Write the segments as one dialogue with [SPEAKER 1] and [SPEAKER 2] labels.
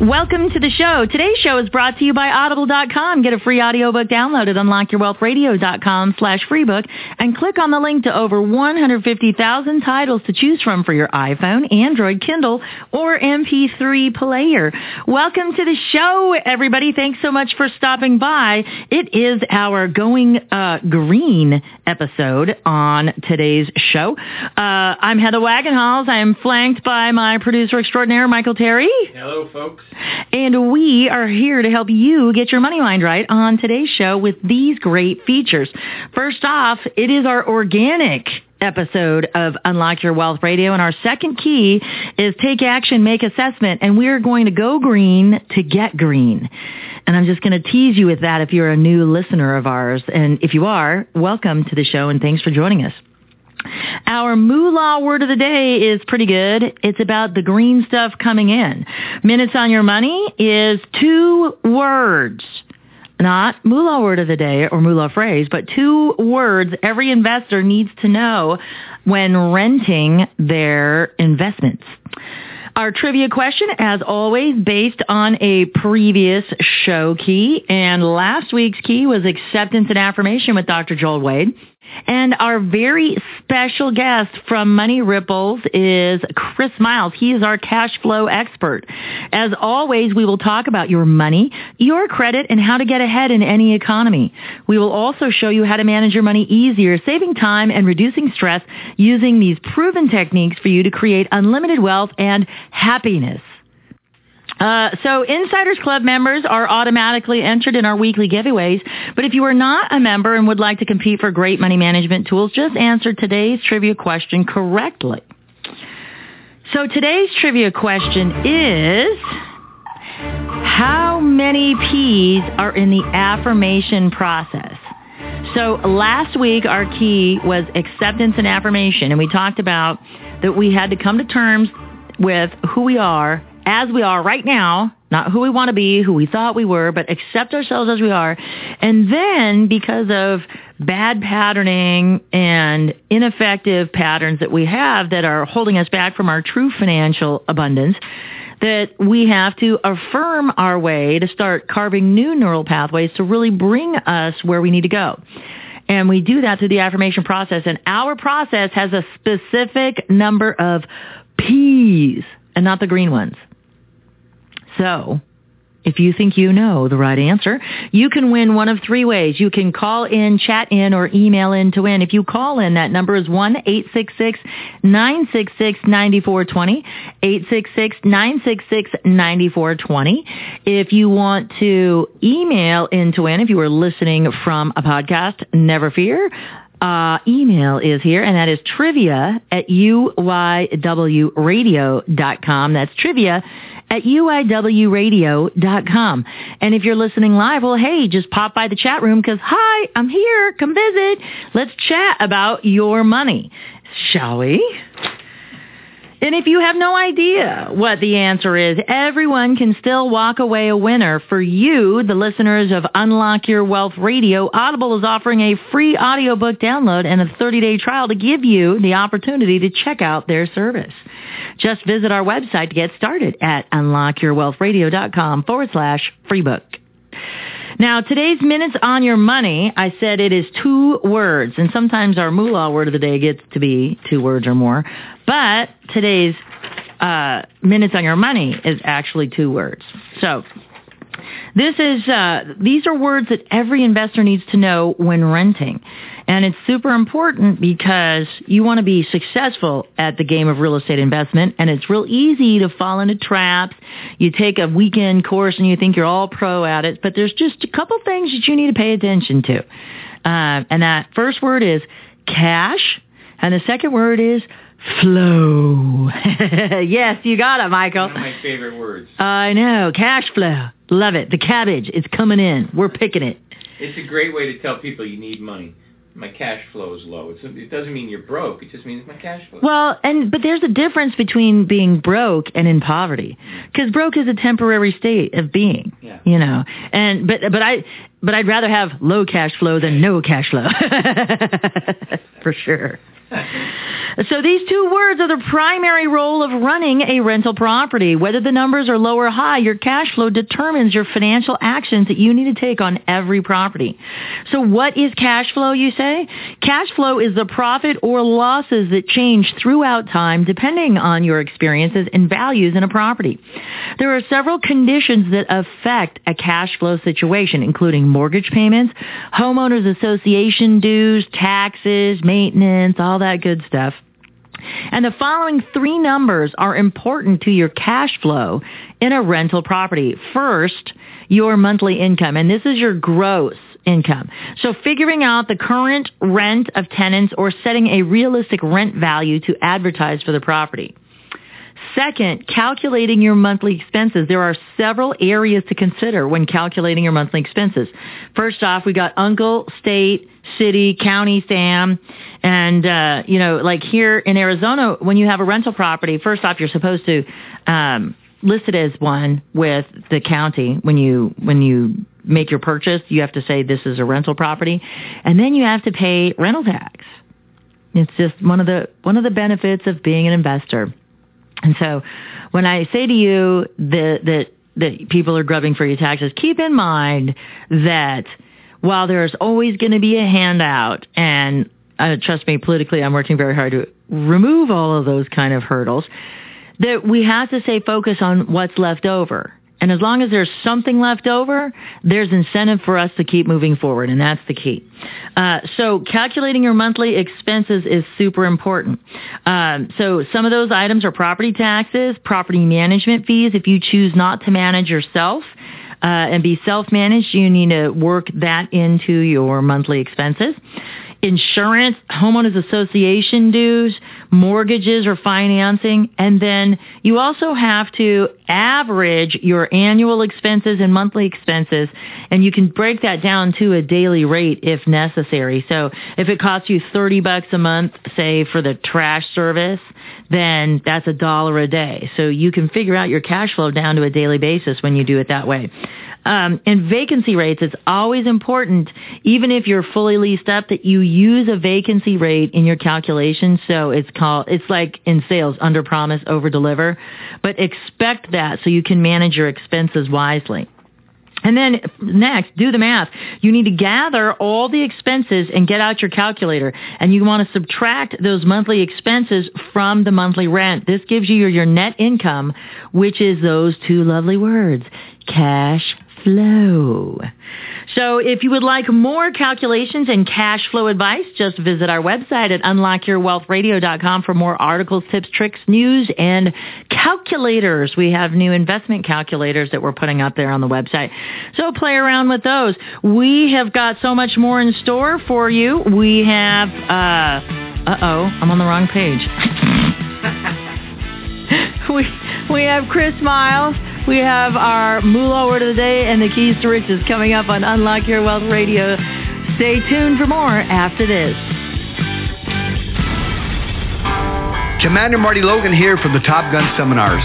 [SPEAKER 1] Welcome to the show. Today's show is brought to you by Audible.com. Get a free audiobook download at unlockyourwealthradio.com slash freebook and click on the link to over 150,000 titles to choose from for your iPhone, Android, Kindle, or MP3 player. Welcome to the show, everybody. Thanks so much for stopping by. It is our Going uh, Green episode on today's show. Uh, I'm Heather Wagenhals. I am flanked by my producer extraordinaire, Michael Terry.
[SPEAKER 2] Hello, folks.
[SPEAKER 1] And we are here to help you get your money mind right on today's show with these great features. First off, it is our organic episode of Unlock Your Wealth Radio. And our second key is take action, make assessment. And we're going to go green to get green. And I'm just going to tease you with that if you're a new listener of ours. And if you are, welcome to the show and thanks for joining us. Our moolah word of the day is pretty good. It's about the green stuff coming in. Minutes on your money is two words. Not moolah word of the day or moolah phrase, but two words every investor needs to know when renting their investments. Our trivia question, as always, based on a previous show key. And last week's key was acceptance and affirmation with Dr. Joel Wade. And our very special guest from Money Ripples is Chris Miles. He is our cash flow expert. As always, we will talk about your money, your credit, and how to get ahead in any economy. We will also show you how to manage your money easier, saving time and reducing stress using these proven techniques for you to create unlimited wealth and happiness. Uh, so Insiders Club members are automatically entered in our weekly giveaways. But if you are not a member and would like to compete for great money management tools, just answer today's trivia question correctly. So today's trivia question is, how many P's are in the affirmation process? So last week our key was acceptance and affirmation, and we talked about that we had to come to terms with who we are as we are right now, not who we want to be, who we thought we were, but accept ourselves as we are. And then because of bad patterning and ineffective patterns that we have that are holding us back from our true financial abundance, that we have to affirm our way to start carving new neural pathways to really bring us where we need to go. And we do that through the affirmation process. And our process has a specific number of P's and not the green ones. So, if you think you know the right answer, you can win one of three ways. You can call in, chat in, or email in to win. If you call in, that number is 1-866-966-9420, 866-966-9420. If you want to email in to win, if you are listening from a podcast, never fear. Uh, email is here, and that is trivia at uywradio.com. That's trivia at uiwradio.com. And if you're listening live, well, hey, just pop by the chat room because, hi, I'm here. Come visit. Let's chat about your money, shall we? And if you have no idea what the answer is, everyone can still walk away a winner. For you, the listeners of Unlock Your Wealth Radio, Audible is offering a free audiobook download and a 30-day trial to give you the opportunity to check out their service. Just visit our website to get started at unlockyourwealthradio.com forward slash free book. Now, today's minutes on your money, I said it is two words, and sometimes our moolah word of the day gets to be two words or more, but today's uh, minutes on your money is actually two words. So, this is uh, these are words that every investor needs to know when renting. And it's super important because you want to be successful at the game of real estate investment and it's real easy to fall into traps. You take a weekend course and you think you're all pro at it, but there's just a couple things that you need to pay attention to. Uh, and that first word is cash and the second word is flow. yes, you got it, Michael.
[SPEAKER 3] One of my favorite words.
[SPEAKER 1] I know. Cash flow. Love it. The cabbage. It's coming in. We're picking it.
[SPEAKER 3] It's a great way to tell people you need money. My cash flow is low. It's, it doesn't mean you're broke. It just means my cash flow.
[SPEAKER 1] Well, and but there's a difference between being broke and in poverty, mm. because broke is a temporary state of being.
[SPEAKER 3] Yeah.
[SPEAKER 1] You know, and but but I but I'd rather have low cash flow than no cash flow, for sure. So these two words are the primary role of running a rental property. Whether the numbers are low or high, your cash flow determines your financial actions that you need to take on every property. So what is cash flow, you say? Cash flow is the profit or losses that change throughout time depending on your experiences and values in a property. There are several conditions that affect a cash flow situation, including mortgage payments, homeowners association dues, taxes, maintenance, all that good stuff. And the following three numbers are important to your cash flow in a rental property. First, your monthly income, and this is your gross income. So figuring out the current rent of tenants or setting a realistic rent value to advertise for the property. Second, calculating your monthly expenses. There are several areas to consider when calculating your monthly expenses. First off, we got uncle, state, city, county, SAM, and uh, you know, like here in Arizona, when you have a rental property, first off, you're supposed to um, list it as one with the county when you when you make your purchase. You have to say this is a rental property, and then you have to pay rental tax. It's just one of the one of the benefits of being an investor. And so when I say to you that, that, that people are grubbing for your taxes, keep in mind that while there's always going to be a handout and uh, trust me, politically, I'm working very hard to remove all of those kind of hurdles, that we have to stay focused on what's left over. And as long as there's something left over, there's incentive for us to keep moving forward, and that's the key. Uh, so calculating your monthly expenses is super important. Um, so some of those items are property taxes, property management fees if you choose not to manage yourself. Uh, and be self-managed, you need to work that into your monthly expenses insurance, homeowners association dues, mortgages or financing, and then you also have to average your annual expenses and monthly expenses, and you can break that down to a daily rate if necessary. So if it costs you 30 bucks a month, say for the trash service, then that's a dollar a day. So you can figure out your cash flow down to a daily basis when you do it that way. Um, and vacancy rates, it's always important, even if you're fully leased up, that you use a vacancy rate in your calculation. So it's called, it's like in sales, under promise, over deliver. But expect that so you can manage your expenses wisely. And then next, do the math. You need to gather all the expenses and get out your calculator. And you want to subtract those monthly expenses from the monthly rent. This gives you your, your net income, which is those two lovely words, cash flow. So if you would like more calculations and cash flow advice, just visit our website at unlockyourwealthradio.com for more articles, tips, tricks, news, and calculators. We have new investment calculators that we're putting up there on the website. So play around with those. We have got so much more in store for you. We have, uh, uh-oh, I'm on the wrong page. we, we have Chris Miles. We have our moolah word of the day and the keys to riches coming up on Unlock Your Wealth Radio. Stay tuned for more after this.
[SPEAKER 2] Commander Marty Logan here from the Top Gun Seminars.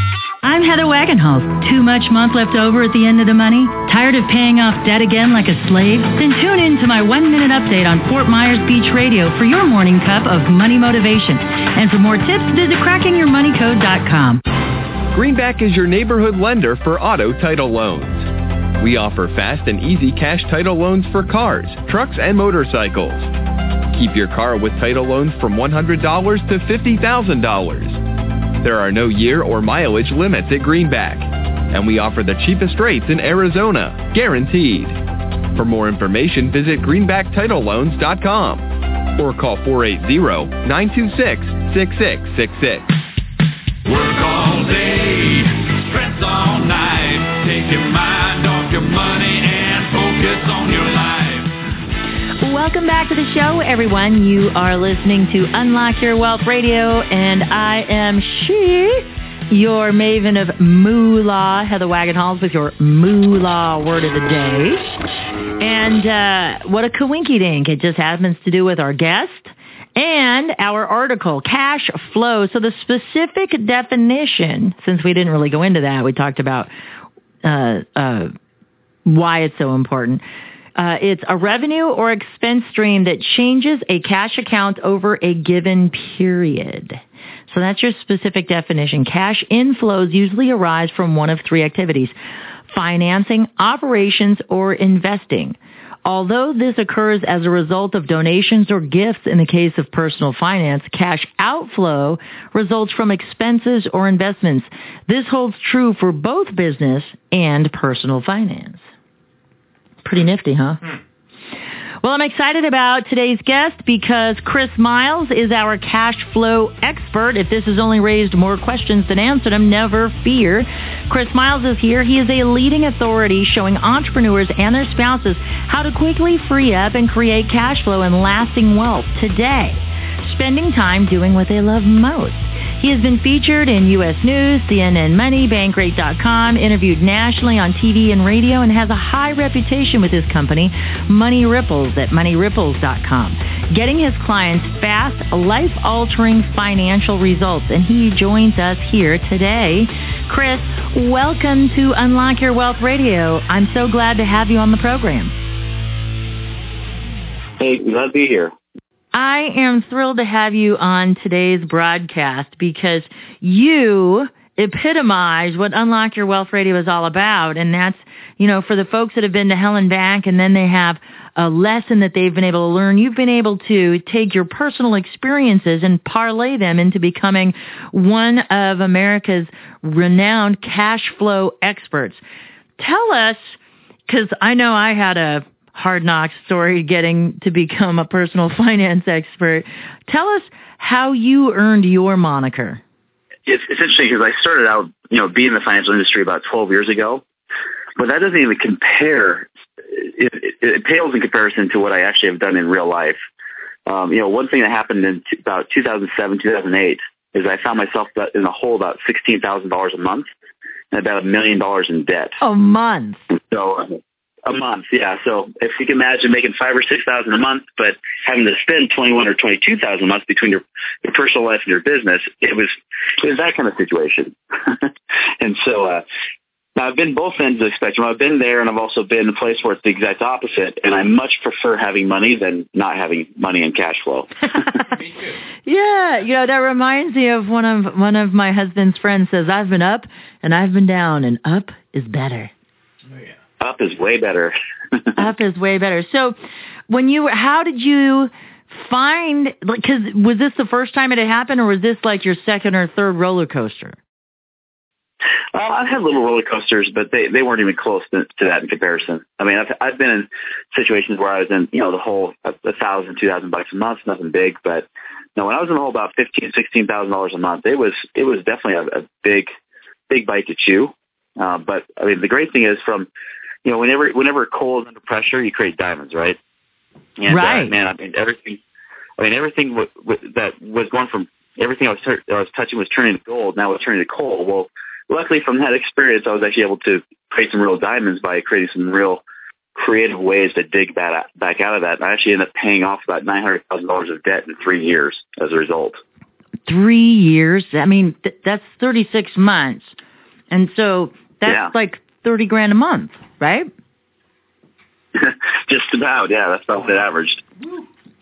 [SPEAKER 1] I'm Heather Wagenhals. Too much month left over at the end of the money? Tired of paying off debt again like a slave? Then tune in to my one-minute update on Fort Myers Beach Radio for your morning cup of money motivation. And for more tips, visit crackingyourmoneycode.com.
[SPEAKER 4] Greenback is your neighborhood lender for auto title loans. We offer fast and easy cash title loans for cars, trucks, and motorcycles. Keep your car with title loans from $100 to $50,000. There are no year or mileage limits at Greenback. And we offer the cheapest rates in Arizona, guaranteed. For more information, visit greenbacktitleloans.com or call 480-926-6666.
[SPEAKER 5] Work all day, stress all night.
[SPEAKER 1] Welcome back to the show, everyone. You are listening to Unlock Your Wealth Radio, and I am she, your maven of moolah, Heather Wagenhals, with your moolah word of the day. And uh, what a coinky dink. It just happens to do with our guest and our article, Cash Flow. So the specific definition, since we didn't really go into that, we talked about uh, uh, why it's so important. Uh, it's a revenue or expense stream that changes a cash account over a given period. So that's your specific definition. Cash inflows usually arise from one of three activities. Financing, operations, or investing. Although this occurs as a result of donations or gifts in the case of personal finance, cash outflow results from expenses or investments. This holds true for both business and personal finance. Pretty nifty, huh? Hmm. Well, I'm excited about today's guest because Chris Miles is our cash flow expert. If this has only raised more questions than answered them, never fear. Chris Miles is here. He is a leading authority showing entrepreneurs and their spouses how to quickly free up and create cash flow and lasting wealth today, spending time doing what they love most. He has been featured in U.S. News, CNN Money, Bankrate.com, interviewed nationally on TV and radio, and has a high reputation with his company, Money Ripples, at MoneyRipples.com, getting his clients fast, life-altering financial results. And he joins us here today. Chris, welcome to Unlock Your Wealth Radio. I'm so glad to have you on the program.
[SPEAKER 6] Hey, glad to be here.
[SPEAKER 1] I am thrilled to have you on today's broadcast because you epitomize what Unlock Your Wealth Radio is all about. And that's, you know, for the folks that have been to hell and back and then they have a lesson that they've been able to learn, you've been able to take your personal experiences and parlay them into becoming one of America's renowned cash flow experts. Tell us, because I know I had a hard knocks story getting to become a personal finance expert. Tell us how you earned your moniker.
[SPEAKER 6] It's, it's interesting because I started out, you know, being in the financial industry about 12 years ago, but that doesn't even compare. It, it, it pales in comparison to what I actually have done in real life. Um, you know, one thing that happened in t- about 2007, 2008 is I found myself in a hole about $16,000 a month and about a million dollars in debt.
[SPEAKER 1] A month.
[SPEAKER 6] So a month, yeah. So if you can imagine making five or six thousand a month, but having to spend twenty one or twenty two thousand a month between your, your personal life and your business, it was it was that kind of situation. and so uh now I've been both ends of the spectrum. I've been there and I've also been in a place where it's the exact opposite and I much prefer having money than not having money and cash flow.
[SPEAKER 1] yeah, you know, that reminds me of one of one of my husband's friends says, I've been up and I've been down and up is better.
[SPEAKER 6] Up is way better.
[SPEAKER 1] Up is way better. So when you were, how did you find? Like, Because was this the first time it had happened, or was this like your second or third roller coaster?
[SPEAKER 6] Uh, I've had little roller coasters, but they they weren't even close to, to that in comparison. I mean, I've I've been in situations where I was in, you know, the whole a, a thousand, two thousand bucks a month, nothing big, but no, when I was in the hole about fifteen, sixteen thousand dollars a month, it was it was definitely a, a big big bite to chew. Uh, but I mean, the great thing is from you know whenever whenever coal is under pressure, you create diamonds, right? And,
[SPEAKER 1] right.
[SPEAKER 6] Uh, man, I mean everything. I mean everything w- w- that was going from everything I was tur- I was touching was turning to gold. Now it's turning to coal. Well, luckily from that experience, I was actually able to create some real diamonds by creating some real creative ways to dig back back out of that. And I actually ended up paying off about nine hundred thousand dollars of debt in three years as a result.
[SPEAKER 1] Three years. I mean, th- that's thirty six months, and so that's
[SPEAKER 6] Yeah.
[SPEAKER 1] like thirty grand a month, right?
[SPEAKER 6] Just about, yeah. That's about what it averaged.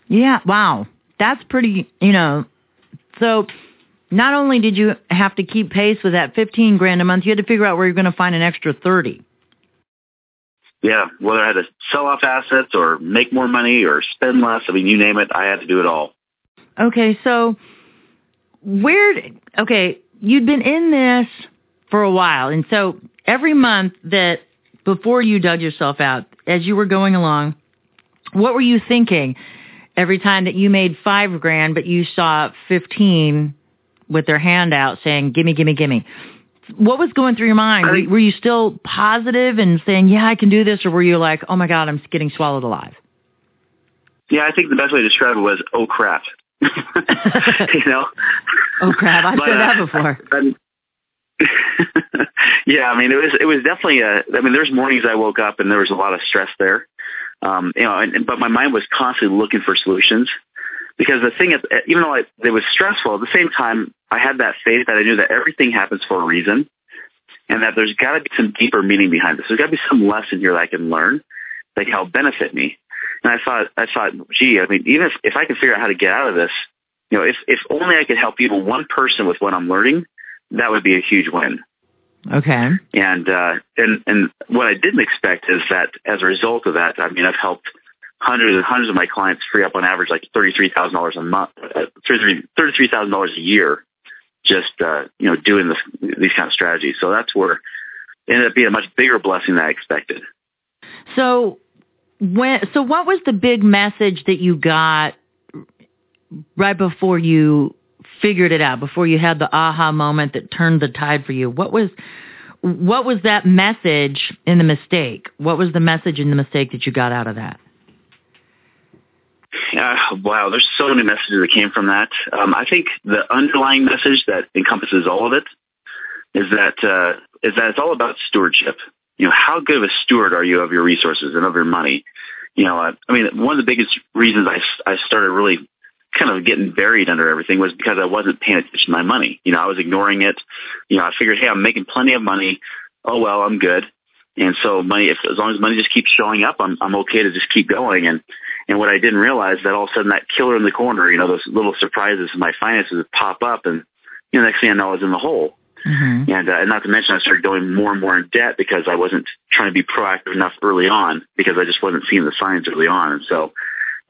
[SPEAKER 1] Yeah. Wow. That's pretty. You know. So, not only did you have to keep pace with that fifteen grand a month, you had to figure out where you're going to find an extra thirty.
[SPEAKER 6] Yeah, whether I had to sell off assets or make more money or spend less, I mean, you name it, I had to do it all.
[SPEAKER 1] Okay, so where? Okay, you'd been in this for a while, and so every month that before you dug yourself out, as you were going along, what were you thinking? Every time that you made five grand, but you saw fifteen with their hand out saying, "Gimme, gimme, gimme." What was going through your mind? Were, were you still positive and saying, "Yeah, I can do this," or were you like, "Oh my God, I'm getting swallowed alive"?
[SPEAKER 6] Yeah, I think the best way to describe it was, oh crap. you know?
[SPEAKER 1] Oh crap! I've
[SPEAKER 6] But,
[SPEAKER 1] said that
[SPEAKER 6] uh,
[SPEAKER 1] before.
[SPEAKER 6] yeah, I mean, it was it was definitely a. I mean, there's mornings I woke up and there was a lot of stress there, um, you know, and, but my mind was constantly looking for solutions because the thing is, even though I, it was stressful, at the same time, I had that faith that I knew that everything happens for a reason, and that there's got to be some deeper meaning behind this. There's got to be some lesson here that I can learn that can help benefit me. And I thought, I thought, gee, I mean, even if, if I can figure out how to get out of this, you know, if if only I could help even one person with what I'm learning, that would be a huge win.
[SPEAKER 1] Okay.
[SPEAKER 6] And uh, and and what I didn't expect is that as a result of that, I mean, I've helped hundreds and hundreds of my clients free up on average like thirty three thousand dollars a month, uh, thirty three thousand dollars a year, just uh, you know doing this these kind of strategies. So that's where it ended up being a much bigger blessing than I expected.
[SPEAKER 1] So when so what was the big message that you got right before you figured it out, before you had the aha moment that turned the tide for you? What was what was that message in the mistake? What was the message in the mistake that you got out of that?
[SPEAKER 6] Yeah, wow, there's so many messages that came from that. Um, I think the underlying message that encompasses all of it is that uh, is that it's all about stewardship. You know, how good of a steward are you of your resources and of your money? You know, I, I mean, one of the biggest reasons I, I started really kind of getting buried under everything was because I wasn't paying attention to my money. You know, I was ignoring it. You know, I figured, hey, I'm making plenty of money. Oh well, I'm good. And so money, if, as long as money just keeps showing up, I'm I'm okay to just keep going. And and what I didn't realize that all of a sudden that killer in the corner, you know, those little surprises in my finances would pop up, and you know, next thing I know, I was in the hole.
[SPEAKER 1] Mm-hmm.
[SPEAKER 6] And, uh, and not to mention, I started going more and more in debt because I wasn't trying to be proactive enough early on because I just wasn't seeing the signs early on. And so,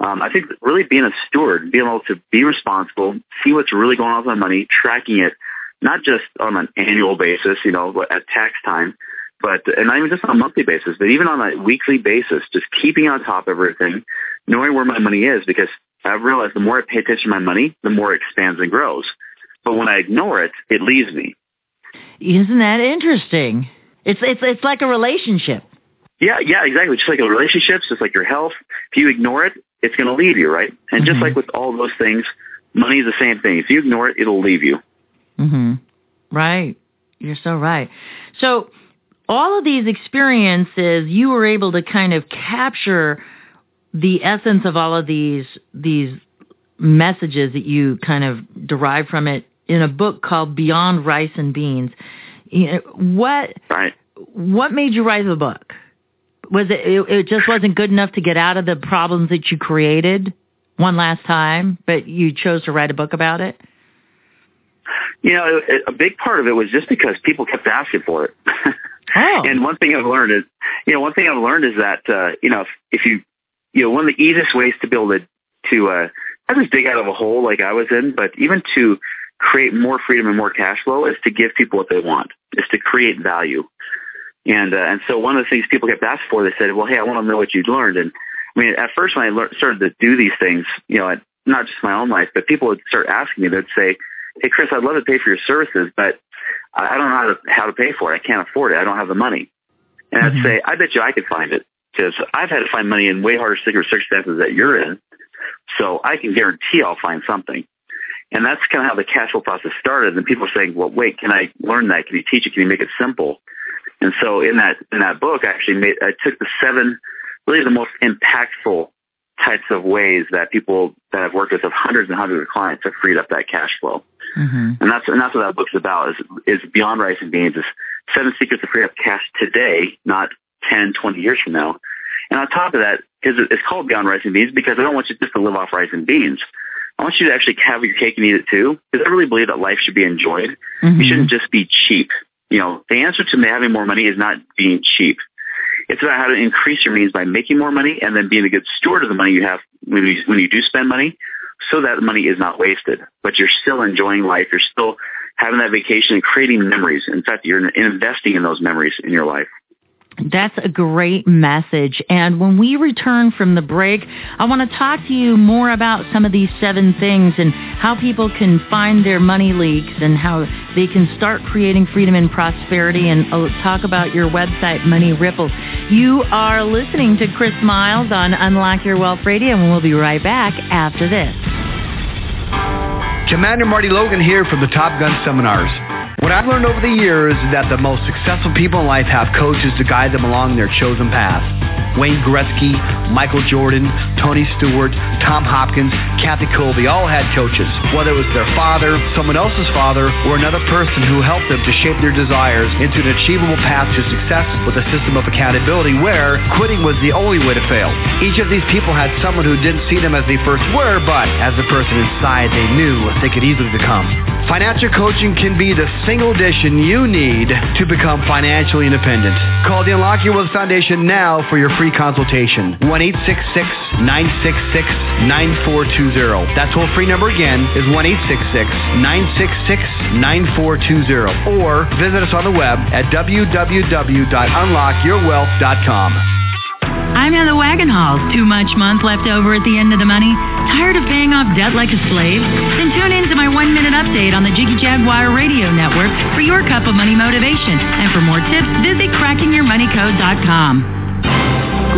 [SPEAKER 6] um, I think really being a steward, being able to be responsible, see what's really going on with my money, tracking it, not just on an annual basis, you know, at tax time, but and not even just on a monthly basis, but even on a weekly basis, just keeping on top of everything, knowing where my money is, because I've realized the more I pay attention to my money, the more it expands and grows. But when I ignore it, it leaves me.
[SPEAKER 1] Isn't that interesting? It's it's it's like a relationship.
[SPEAKER 6] Yeah, yeah, exactly. Just like a relationship, just like your health. If you ignore it, it's going to leave you, right? And just like with all those things, money is the same thing. If you ignore it, it'll leave you.
[SPEAKER 1] Mhm. Right. You're so right. So all of these experiences, you were able to kind of capture the essence of all of these these messages that you kind of derive from it in a book called Beyond Rice and Beans. You know, what
[SPEAKER 6] right.
[SPEAKER 1] what made you write the book? Was it, it it just wasn't good enough to get out of the problems that you created one last time, but you chose to write a book about it?
[SPEAKER 6] You know, a big part of it was just because people kept asking for it.
[SPEAKER 1] Oh.
[SPEAKER 6] and one thing I've learned is, you know, one thing I've learned is that, uh, you know, if, if you you know, one of the easiest ways to be able to, to, uh, not just dig out of a hole like I was in, but even to create more freedom and more cash flow is to give people what they want, is to create value. And, uh, and so one of the things people kept asking for, they said, well, hey, I want to know what you learned. And I mean, at first when I learned, started to do these things, you know, not just my own life, but people would start asking me, they'd say, hey, Chris, I'd love to pay for your services, but I don't know how to, how to pay for it. I can't afford it. I don't have the money. And mm-hmm. I'd say, I bet you I could find it because I've had to find money in way harder circumstances that you're in. So I can guarantee I'll find something. And that's kind of how the cash flow process started. And people are saying, well, wait, can I learn that? Can you teach it? Can you make it simple? And so in that, in that book, I actually made, I took the seven, really the most impactful types of ways that people that I've worked with of hundreds and hundreds of clients have freed up that cash flow. Mm-hmm. And that's, and that's what that book's about is, is beyond rice and beans is seven secrets to free up cash today, not 10, 20 years from now. And on top of that, because it's called beyond rice and beans because I don't want you just to live off rice and beans. I want you to actually have your cake and eat it too, because I really believe that life should be enjoyed. Mm-hmm. You shouldn't just be cheap. You know, the answer to having more money is not being cheap. It's about how to increase your means by making more money and then being a good steward of the money you have when you, when you do spend money so that money is not wasted, but you're still enjoying life. You're still having that vacation and creating memories. In fact, you're investing in those memories in your life.
[SPEAKER 1] That's a great message. And when we return from the break, I want to talk to you more about some of these seven things and how people can find their money leaks and how they can start creating freedom and prosperity and uh, talk about your website, Money Ripples. You are listening to Chris Miles on Unlock Your Wealth Radio, and we'll be right back after this.
[SPEAKER 2] Commander Marty Logan here from the Top Gun Seminars. What I've learned over the years is that the most successful people in life have coaches to guide them along their chosen path. Wayne Gretzky, Michael Jordan, Tony Stewart, Tom Hopkins, Kathy Kolbe all had coaches. Whether it was their father, someone else's father, or another person who helped them to shape their desires into an achievable path to success with a system of accountability where quitting was the only way to fail. Each of these people had someone who didn't see them as they first were, but as the person inside they knew they could easily become. Financial coaching can be the single addition you need to become financially independent. Call the Unlock Your Wealth Foundation now for your free consultation. 1-866-966-9420. That toll-free number again is 1-866-966-9420. Or visit us on the web at www.unlockyourwealth.com.
[SPEAKER 1] I'm Heather Wagenhals. Too much month left over at the end of the money? Tired of paying off debt like a slave? Then tune in to my one-minute update on the Jiggy Jaguar Radio Network for your cup of money motivation. And for more tips, visit crackingyourmoneycode.com.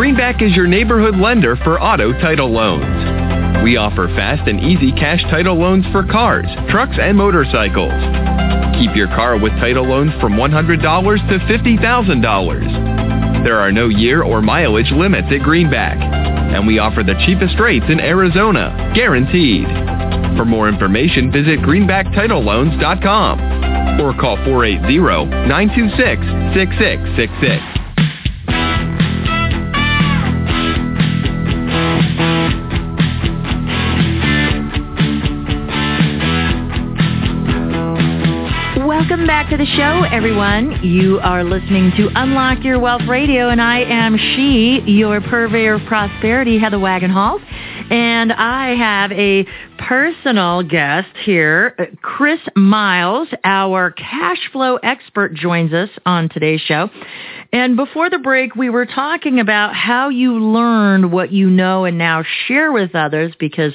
[SPEAKER 4] Greenback is your neighborhood lender for auto title loans. We offer fast and easy cash title loans for cars, trucks, and motorcycles. Keep your car with title loans from $100 to $50,000. There are no year or mileage limits at Greenback. And we offer the cheapest rates in Arizona, guaranteed. For more information, visit greenbacktitleloans.com or call 480-926-6666.
[SPEAKER 1] Welcome back to the show, everyone. You are listening to Unlock Your Wealth Radio, and I am she, your purveyor of prosperity, Heather Wagenhals. And I have a personal guest here. Chris Miles, our cash flow expert, joins us on today's show. And before the break, we were talking about how you learned what you know and now share with others because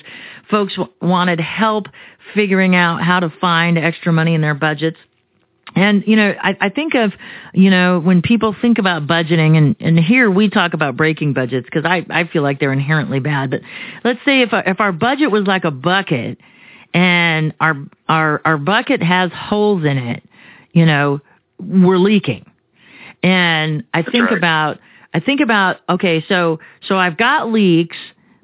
[SPEAKER 1] folks wanted help figuring out how to find extra money in their budgets. And, you know, I, I think of, you know, when people think about budgeting and, and here we talk about breaking budgets because I, I feel like they're inherently bad. But let's say if, if our budget was like a bucket and our, our, our bucket has holes in it, you know, we're leaking. And I That's think right. about, I think about, okay, so, so I've got leaks,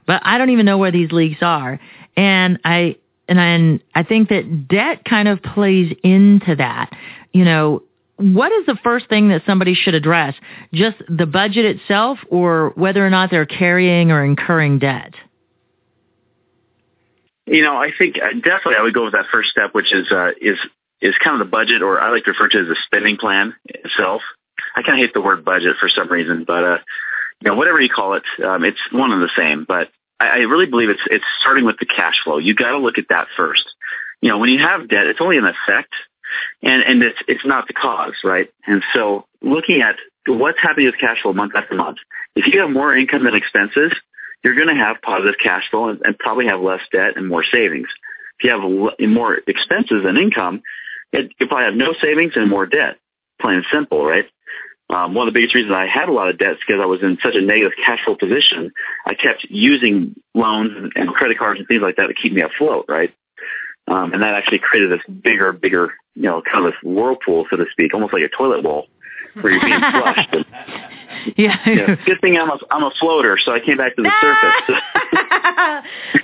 [SPEAKER 1] but I don't even know where these leaks are. And I, and I, I think that debt kind of plays into that. You know, what is the first thing that somebody should address? Just the budget itself or whether or not they're carrying or incurring debt?
[SPEAKER 6] You know, I think uh, definitely I would go with that first step, which is uh, is is kind of the budget, or I like to refer to it as a spending plan itself. I kind of hate the word budget for some reason, but uh, you know, whatever you call it, um, it's one and the same. But I, I really believe it's it's starting with the cash flow. You got to look at that first. You know, when you have debt, it's only an effect, and and it's it's not the cause, right? And so looking at what's happening with cash flow month after month. If you have more income than expenses, you're going to have positive cash flow and, and probably have less debt and more savings. If you have more expenses than income, it, you probably have no savings and more debt. Plain and simple, right? Um, one of the biggest reasons I had a lot of debt is because I was in such a negative cash flow position. I kept using loans and credit cards and things like that to keep me afloat, right? Um, and that actually created this bigger, bigger, you know, kind of this whirlpool, so to speak, almost like a toilet bowl where you're being flushed. And,
[SPEAKER 1] yeah.
[SPEAKER 6] you know, good thing I'm a, I'm a floater, so I came back to the surface.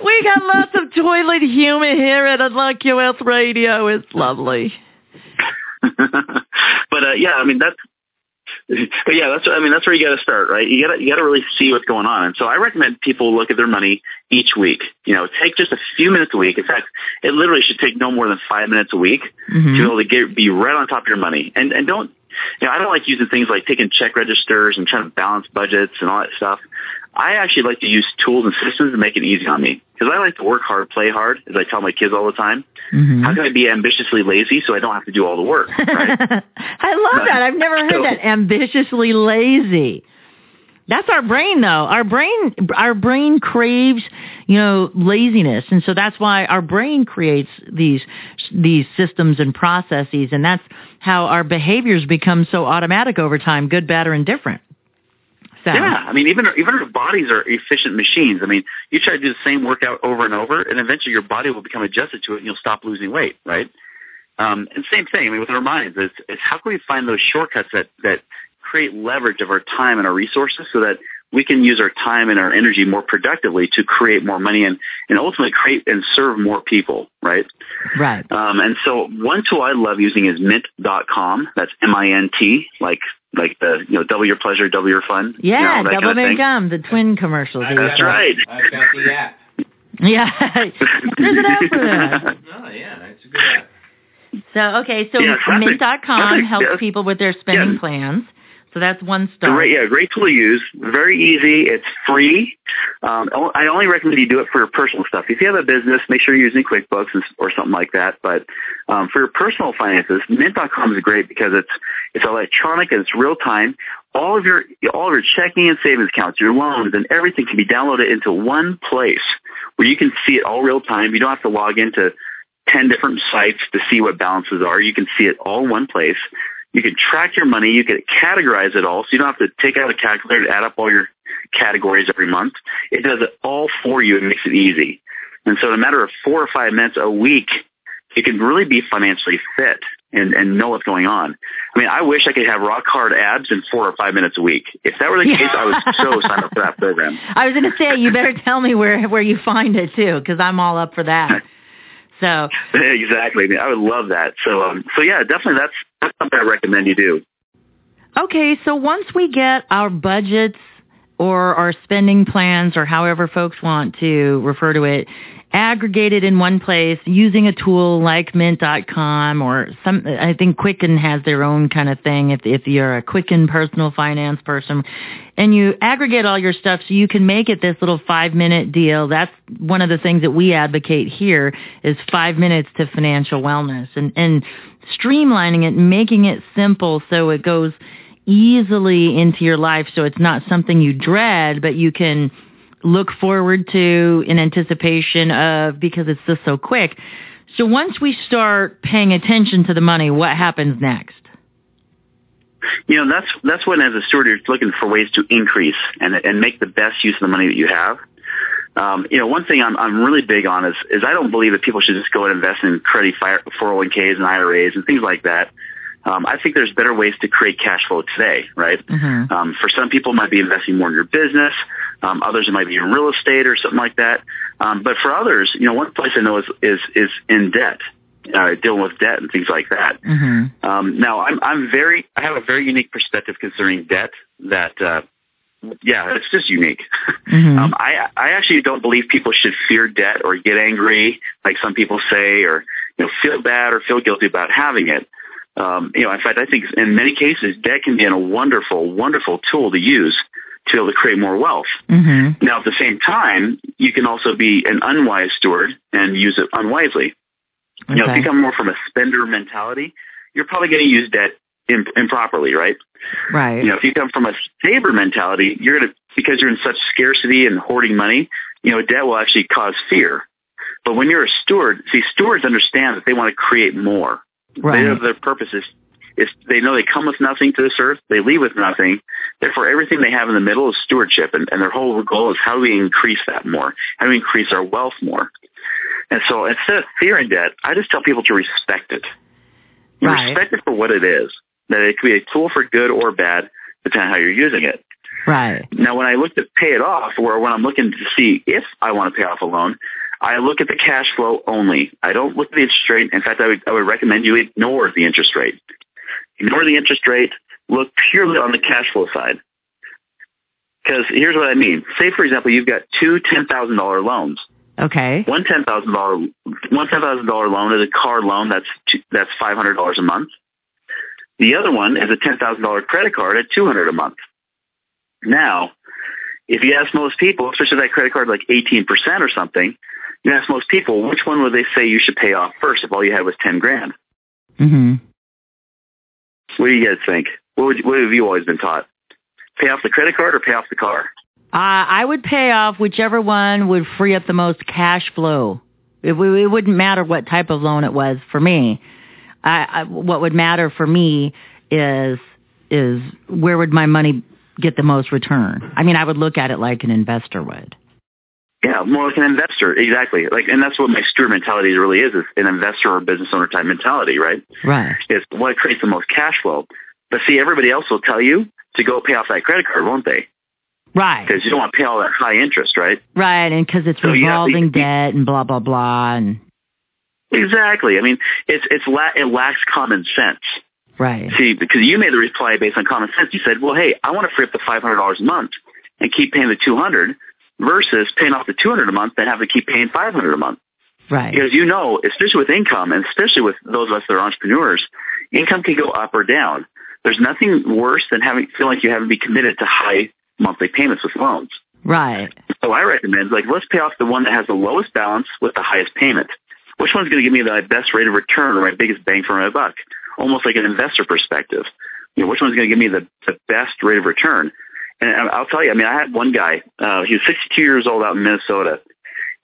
[SPEAKER 1] we got lots of toilet humor here at Unlock Your Wealth Radio. It's lovely.
[SPEAKER 6] but uh, yeah, I mean that's but yeah, that's I mean that's where you got to start, right? You got to you got to really see what's going on. And so I recommend people look at their money each week. You know, take just a few minutes a week. In fact, it literally should take no more than five minutes a week
[SPEAKER 1] Mhm.
[SPEAKER 6] to be able to get be right on top of your money. And and don't you know I don't like using things like taking check registers and trying to balance budgets and all that stuff. I actually like to use tools and systems to make it easy on me because I like to work hard, play hard, as I tell my kids all the time.
[SPEAKER 1] Mhm.
[SPEAKER 6] How can I be ambitiously lazy so I don't have to do all the work?
[SPEAKER 1] I love that. I've never heard that. Ambitiously lazy. That's our brain though. Our brain our brain craves, you know, laziness. And so that's why our brain creates these these systems and processes and that's how our behaviors become so automatic over time, good, bad or indifferent. So
[SPEAKER 6] Yeah, I mean, even even our bodies are efficient machines. I mean, you try to do the same workout over and over, and eventually your body will become adjusted to it, and you'll stop losing weight, right? Um, and same thing. I mean, with our minds, it's, it's how can we find those shortcuts that that create leverage of our time and our resources, so that we can use our time and our energy more productively to create more money and and ultimately create and serve more people, right?
[SPEAKER 1] Right.
[SPEAKER 6] Um, and so one tool I love using is mint.com. That's M-I-N-T, like like the you know double your pleasure, double your fun. you
[SPEAKER 1] Yeah,
[SPEAKER 6] know, that
[SPEAKER 1] double
[SPEAKER 6] kind of thing.
[SPEAKER 1] income, the twin commercials. they
[SPEAKER 6] That's right.
[SPEAKER 5] I've got the app.
[SPEAKER 1] Yeah. There's an app for that.
[SPEAKER 5] Oh yeah, it's a good app.
[SPEAKER 1] So okay, so
[SPEAKER 6] Yeah, so that's a-
[SPEAKER 1] mint.com helps
[SPEAKER 6] yeah.
[SPEAKER 1] people with their spending
[SPEAKER 6] Yeah.
[SPEAKER 1] plans. So that's one start.
[SPEAKER 6] Great, yeah, great tool to use. Very easy. It's free. Um, I only recommend you do it for your personal stuff. If you have a business, make sure you're using QuickBooks or something like that. But um, for your personal finances, Mint.com is great because it's it's electronic and it's real time. All of your all of your checking and savings accounts, your loans, and everything can be downloaded into one place where you can see it all real time. You don't have to log into ten different sites to see what balances are. You can see it all in one place. You can track your money. You can categorize it all, so you don't have to take out a calculator to add up all your categories every month. It does it all for you and makes it easy. And so in a matter of four or five minutes a week, you can really be financially fit and, and know what's going on. I mean, I wish I could have rock hard abs in four or five minutes a week. If that were the case, I would so sign up for that program.
[SPEAKER 1] I was going to say you better tell me where where you find it too, because I'm all up for that. So
[SPEAKER 6] exactly. I, would love that. So, um, so yeah, definitely that's, that's something I recommend you do.
[SPEAKER 1] okay, so once we get our budgets or our spending plans or however folks want to refer to it aggregated in one place using a tool like mint.com or some I think Quicken has their own kind of thing if if you're a Quicken personal finance person. And you aggregate all your stuff so you can make it this little 5 minute deal. That's one of the things that we advocate here is 5 minutes to financial wellness and and streamlining it making it simple so it goes easily into your life so it's not something you dread but you can look forward to in anticipation of because it's just so quick. So once we start paying attention to the money, what happens next?
[SPEAKER 6] You know, that's that's when as a steward you're looking for ways to increase and and make the best use of the money that you have. Um, you know, one thing I'm I'm really big on is is I don't believe that people should just go and invest in credit 401ks and IRAs and things like that. Um, I think there's better ways to create cash flow today, right?
[SPEAKER 1] Mm-hmm.
[SPEAKER 6] Um, for some people, it might be investing more in your business. Um, others, it might be in real estate or something like that. Um, but for others, you know, one place I know is is is in debt, uh, dealing with debt and things like that.
[SPEAKER 1] Mm-hmm.
[SPEAKER 6] Um, now, I'm I'm very I have a very unique perspective concerning debt. That uh, yeah, it's just unique.
[SPEAKER 1] Mm-hmm.
[SPEAKER 6] Um, I I actually don't believe people should fear debt or get angry like some people say, or you know feel bad or feel guilty about having it. Um, you know, in fact, I think in many cases debt can be a wonderful, wonderful tool to use to be able to create more wealth.
[SPEAKER 1] Mm-hmm.
[SPEAKER 6] Now, at the same time, you can also be an unwise steward and use it unwisely. You know, if you come more from a spender mentality, you're probably going to use debt imp- improperly, right?
[SPEAKER 1] Right.
[SPEAKER 6] You know, if you come from a saver mentality, you're going to, because you're in such scarcity and hoarding money, you know, debt will actually cause fear. But when you're a steward, see, stewards understand that they want to create more.
[SPEAKER 1] Right.
[SPEAKER 6] They, their purpose is, is they know they come with nothing to this earth, they leave with nothing. Therefore, everything they have in the middle is stewardship, and, and their whole goal is how do we increase that more? How do we increase our wealth more? And so instead of fearing debt, I just tell people to respect it.
[SPEAKER 1] Right.
[SPEAKER 6] respect it for what it is. That it could be a tool for good or bad, depending on how you're using it.
[SPEAKER 1] Right.
[SPEAKER 6] Now, when I look to pay it off, or when I'm looking to see if I want to pay off a loan, I look at the cash flow only. I don't look at the interest rate. In fact, I would, I would recommend you ignore the interest rate. Ignore the interest rate. Look purely on the cash flow side. Because here's what I mean. Say, for example, you've got two $10,000 loans.
[SPEAKER 1] Okay.
[SPEAKER 6] One ten thousand dollar one ten thousand dollar loan is a car loan that's two, that's five hundred dollars a month. The other one is a ten thousand dollar credit card at two hundred a month. Now, if you ask most people, especially that credit card like eighteen percent or something, you ask most people which one would they say you should pay off first if all you had was ten grand.
[SPEAKER 1] Mm-hmm.
[SPEAKER 6] What do you guys think? What would what have you always been taught? Pay off the credit card or pay off the car?
[SPEAKER 1] Uh, I would pay off whichever one would free up the most cash flow. It, it wouldn't matter what type of loan it was for me. I, I, what would matter for me is is where would my money get the most return? I mean, I would look at it like an investor would.
[SPEAKER 6] Yeah, more like an investor, exactly. Like, and that's what my steward mentality really is: is an investor or business owner type mentality, right?
[SPEAKER 1] Right.
[SPEAKER 6] is what creates the most cash flow. But see, everybody else will tell you to go pay off that credit card, won't they?
[SPEAKER 1] Right.
[SPEAKER 6] Because you don't want to pay all that high interest, right?
[SPEAKER 1] Right, and because it's
[SPEAKER 6] So,
[SPEAKER 1] revolving
[SPEAKER 6] the-
[SPEAKER 1] debt and blah blah blah, and
[SPEAKER 6] Exactly. I mean, it's it's la- it lacks common sense.
[SPEAKER 1] right.
[SPEAKER 6] See, because you made the reply based on common sense. You said, "Well, hey, I want to free up the five hundred dollars a month and keep paying the two hundred versus paying off the two hundred a month and have to keep paying five hundred a month."
[SPEAKER 1] Right.
[SPEAKER 6] Because you know, especially with income, and especially with those of us that are entrepreneurs, income can go up or down. There's nothing worse than having feel like you have to be committed to high monthly payments with loans.
[SPEAKER 1] Right.
[SPEAKER 6] So I recommend, like, let's pay off the one that has the lowest balance with the highest payment. Which one's going to give me the best rate of return or my biggest bang for my buck? Almost like an investor perspective. You know, which one's going to give me the, the best rate of return? And I'll tell you, I mean, I had one guy, uh, he was 62 years old out in Minnesota.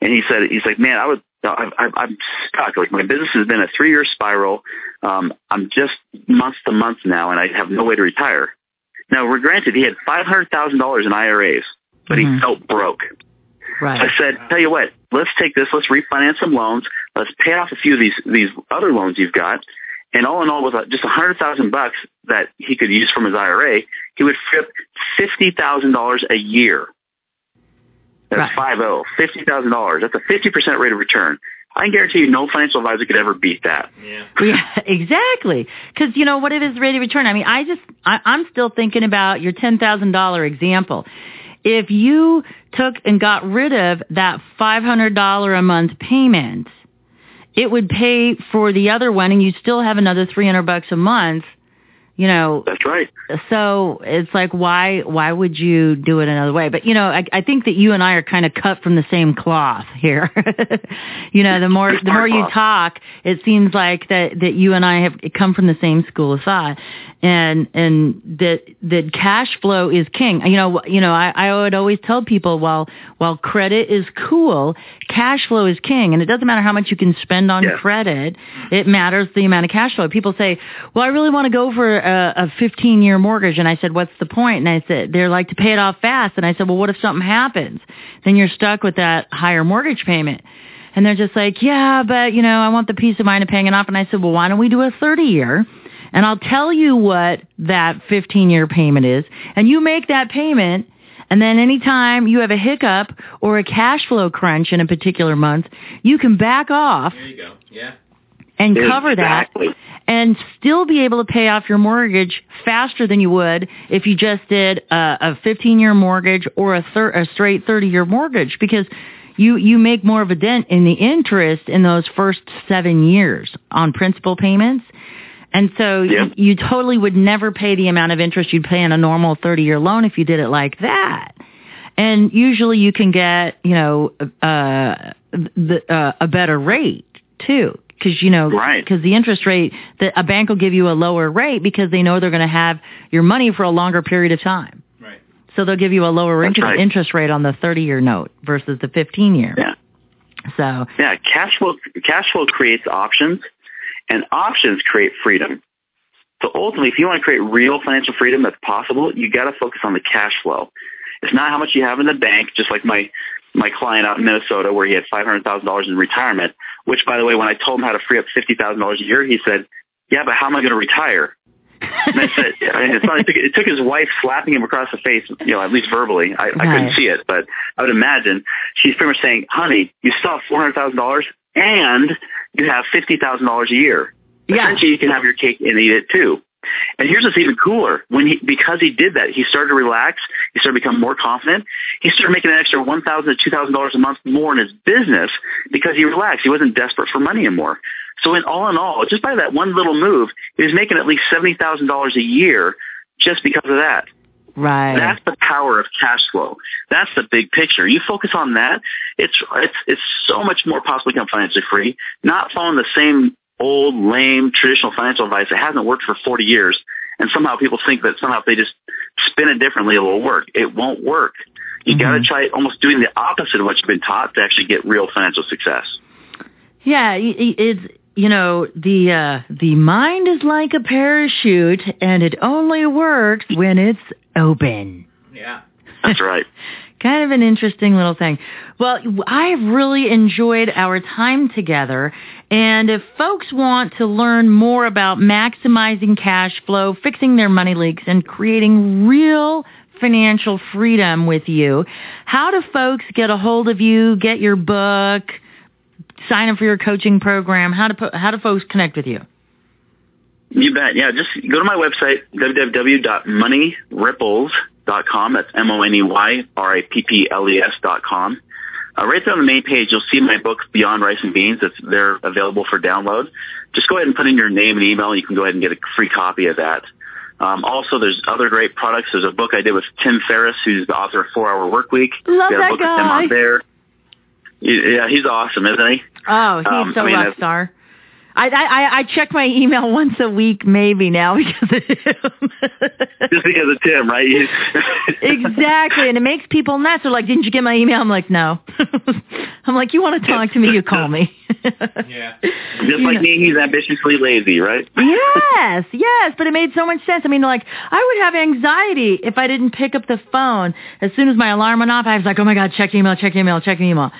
[SPEAKER 6] And he said, he's like, man, I would, I, I, I'm stuck. Like my business has been a three year spiral. Um, I'm just month to month now and I have no way to retire. Now, we're granted he had $500,000 in IRAs, but he felt broke.
[SPEAKER 1] Right.
[SPEAKER 6] I said, tell you what, let's take this, let's refinance some loans, let's pay off a few of these these other loans you've got, and all in all, with just a hundred thousand bucks that he could use from his IRA, he would free up fifty thousand dollars a year. That's five oh, fifty thousand dollars. That's a fifty percent rate of return. I can guarantee you, no financial advisor could ever beat that.
[SPEAKER 1] Yeah, exactly. Because you know what it is rate of return. I mean, I just I, I'm still thinking about your ten thousand dollar example. If you took and got rid of that five hundred dollar a month payment, it would pay for the other one, and you still have another three hundred bucks a month. You know,
[SPEAKER 6] That's right.
[SPEAKER 1] so it's like why why would you do it another way? But you know i i think that you and i are kind of cut from the same cloth here. You know the more the more you talk it seems like that that you and i have come from the same school of thought. And and that that cash flow is king. You know you know i i would always tell people while while credit is cool cash flow is king. And it doesn't matter how much you can spend on credit it matters the amount of cash flow. People say well i really want to go for a, a 15 year mortgage and i said what's the point and i said they're like to pay it off fast and i said well what if something happens then you're stuck with that higher mortgage payment and they're just like yeah but you know i want the peace of mind of paying it off and i said well why don't we do a 30 year and I'll tell you what that 15 year payment is. And you make that payment. And then anytime you have a hiccup or a cash flow crunch in a particular month, you can back off
[SPEAKER 3] There you go. Yeah.
[SPEAKER 1] and cover that and still be able to pay off your mortgage faster than you would if you just did a, a 15 year mortgage or a, thir- a straight 30 year mortgage because you, you make more of a dent in the interest in those first seven years on principal payments. And so
[SPEAKER 6] Yeah.
[SPEAKER 1] you, you totally would never pay the amount of interest you'd pay on a normal 30 year loan if you did it like that. And usually you can get, you know, uh, the, uh, a better rate too. Cause you know,
[SPEAKER 6] Right.
[SPEAKER 1] cause the interest rate that a bank will give you a lower rate because they know they're going to have your money for a longer period of time.
[SPEAKER 3] Right.
[SPEAKER 1] So they'll give you a lower interest,
[SPEAKER 6] right.
[SPEAKER 1] interest rate on the 30 year note versus the 15 year.
[SPEAKER 6] Yeah.
[SPEAKER 1] So
[SPEAKER 6] Yeah, cash flow cash flow creates options, and options create freedom. So ultimately, if you want to create real financial freedom that's possible, you got to focus on the cash flow. It's not how much you have in the bank, just like my my client out in Minnesota, where he had five hundred thousand dollars in retirement. Which, by the way, when I told him how to free up fifty thousand dollars a year, he said, "Yeah, but how am I going to retire?" And I said, I mean, it's not, it, took, it took his wife slapping him across the face, you know, at least verbally. I, I couldn't see it, but I would imagine she's pretty much saying, honey, you still have $400,000 and you have $50,000 a year.
[SPEAKER 1] Yeah.
[SPEAKER 6] Essentially, you can have your cake and eat it too. And here's what's even cooler. When he, because he did that, he started to relax. He started to become more confident. He started making an extra one thousand to two thousand dollars a month more in his business because he relaxed. He wasn't desperate for money anymore. So in all in all, just by that one little move, he was making at least seventy thousand dollars a year just because of that.
[SPEAKER 1] right.
[SPEAKER 6] That's the power of cash flow. That's the big picture. You focus on that, it's it's it's so much more possible to become financially free. Not following the same old lame traditional financial advice that hasn't worked for 40 years, and somehow people think that somehow if they just spin it differently, it will work. It won't work. You got to try almost doing the opposite of what you've been taught to actually get real financial success.
[SPEAKER 1] Yeah, i- i- it's you know the uh, the mind is like a parachute, and it only works when it's open.
[SPEAKER 3] Yeah.
[SPEAKER 6] That's right.
[SPEAKER 1] Kind of an interesting little thing. Well, I've really enjoyed our time together. And if folks want to learn more about maximizing cash flow, fixing their money leaks, and creating real financial freedom with you, how do folks get a hold of you, get your book, sign up for your coaching program? How do, how do folks connect with you?
[SPEAKER 6] You bet. Yeah, just go to my website, www.moneyripples.com. That's M-O-N-E-Y-R-I-P-P-L-E-S dot com. Uh, right there on the main page, you'll see my book, Beyond Rice and Beans. It's there available for download. Just go ahead and put in your name and email, and you can go ahead and get a free copy of that. Um, also, there's other great products. There's a book I did with Tim Ferriss, who's the author of Four Hour Work Week.
[SPEAKER 1] Love
[SPEAKER 6] Got a
[SPEAKER 1] that
[SPEAKER 6] book with him
[SPEAKER 1] guy.
[SPEAKER 6] on there. Yeah, he's awesome, isn't he?
[SPEAKER 1] Oh, he's
[SPEAKER 6] Um,
[SPEAKER 1] so
[SPEAKER 6] I mean,
[SPEAKER 1] rock star. I, I I- I check my email once a week, maybe now because of him.
[SPEAKER 6] Just because of Tim, right?
[SPEAKER 1] Exactly, and it makes people nuts. They're like, "Didn't you get my email?" I'm like, "No." I'm like, "You want to talk to me? You call me."
[SPEAKER 3] Yeah.
[SPEAKER 6] Just like me, he's ambitiously lazy, right?
[SPEAKER 1] yes, yes, but it made so much sense. I mean, like, I would have anxiety if I didn't pick up the phone. As soon as my alarm went off, I was like, oh my God, check email, check email, check email.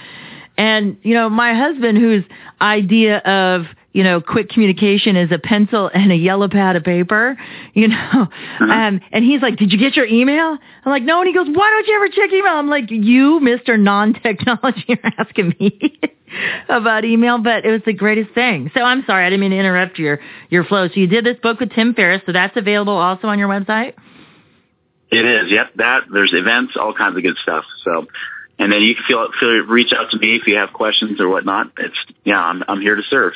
[SPEAKER 1] And, you know, my husband, whose idea of, you know, quick communication is a pencil and a yellow pad of paper, you know, um, and he's like, did you get your email? I'm like, no. And he goes, why don't you ever check email? I'm like, you, Mr. Non-Technology, are asking me about email, but it was the greatest thing. So I'm sorry, I didn't mean to interrupt your, your flow. So you did this book with Tim Ferriss, so that's available also on your website?
[SPEAKER 6] It is. Yep. That there's events, all kinds of good stuff. So, and then you can feel feel reach out to me if you have questions or whatnot. It's yeah, I'm I'm here to serve.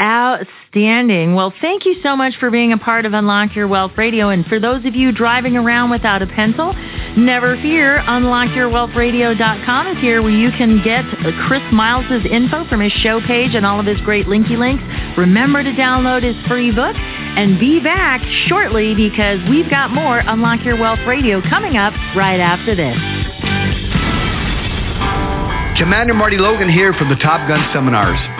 [SPEAKER 1] Outstanding. Well, thank you so much for being a part of Unlock Your Wealth Radio. And for those of you driving around without a pencil, never fear. UnlockYourWealthRadio.com is here where you can get Chris Miles' info from his show page and all of his great linky links. Remember to download his free book and be back shortly because we've got more Unlock Your Wealth Radio coming up right after this.
[SPEAKER 2] Commander Marty Logan here from the Top Gun Seminars.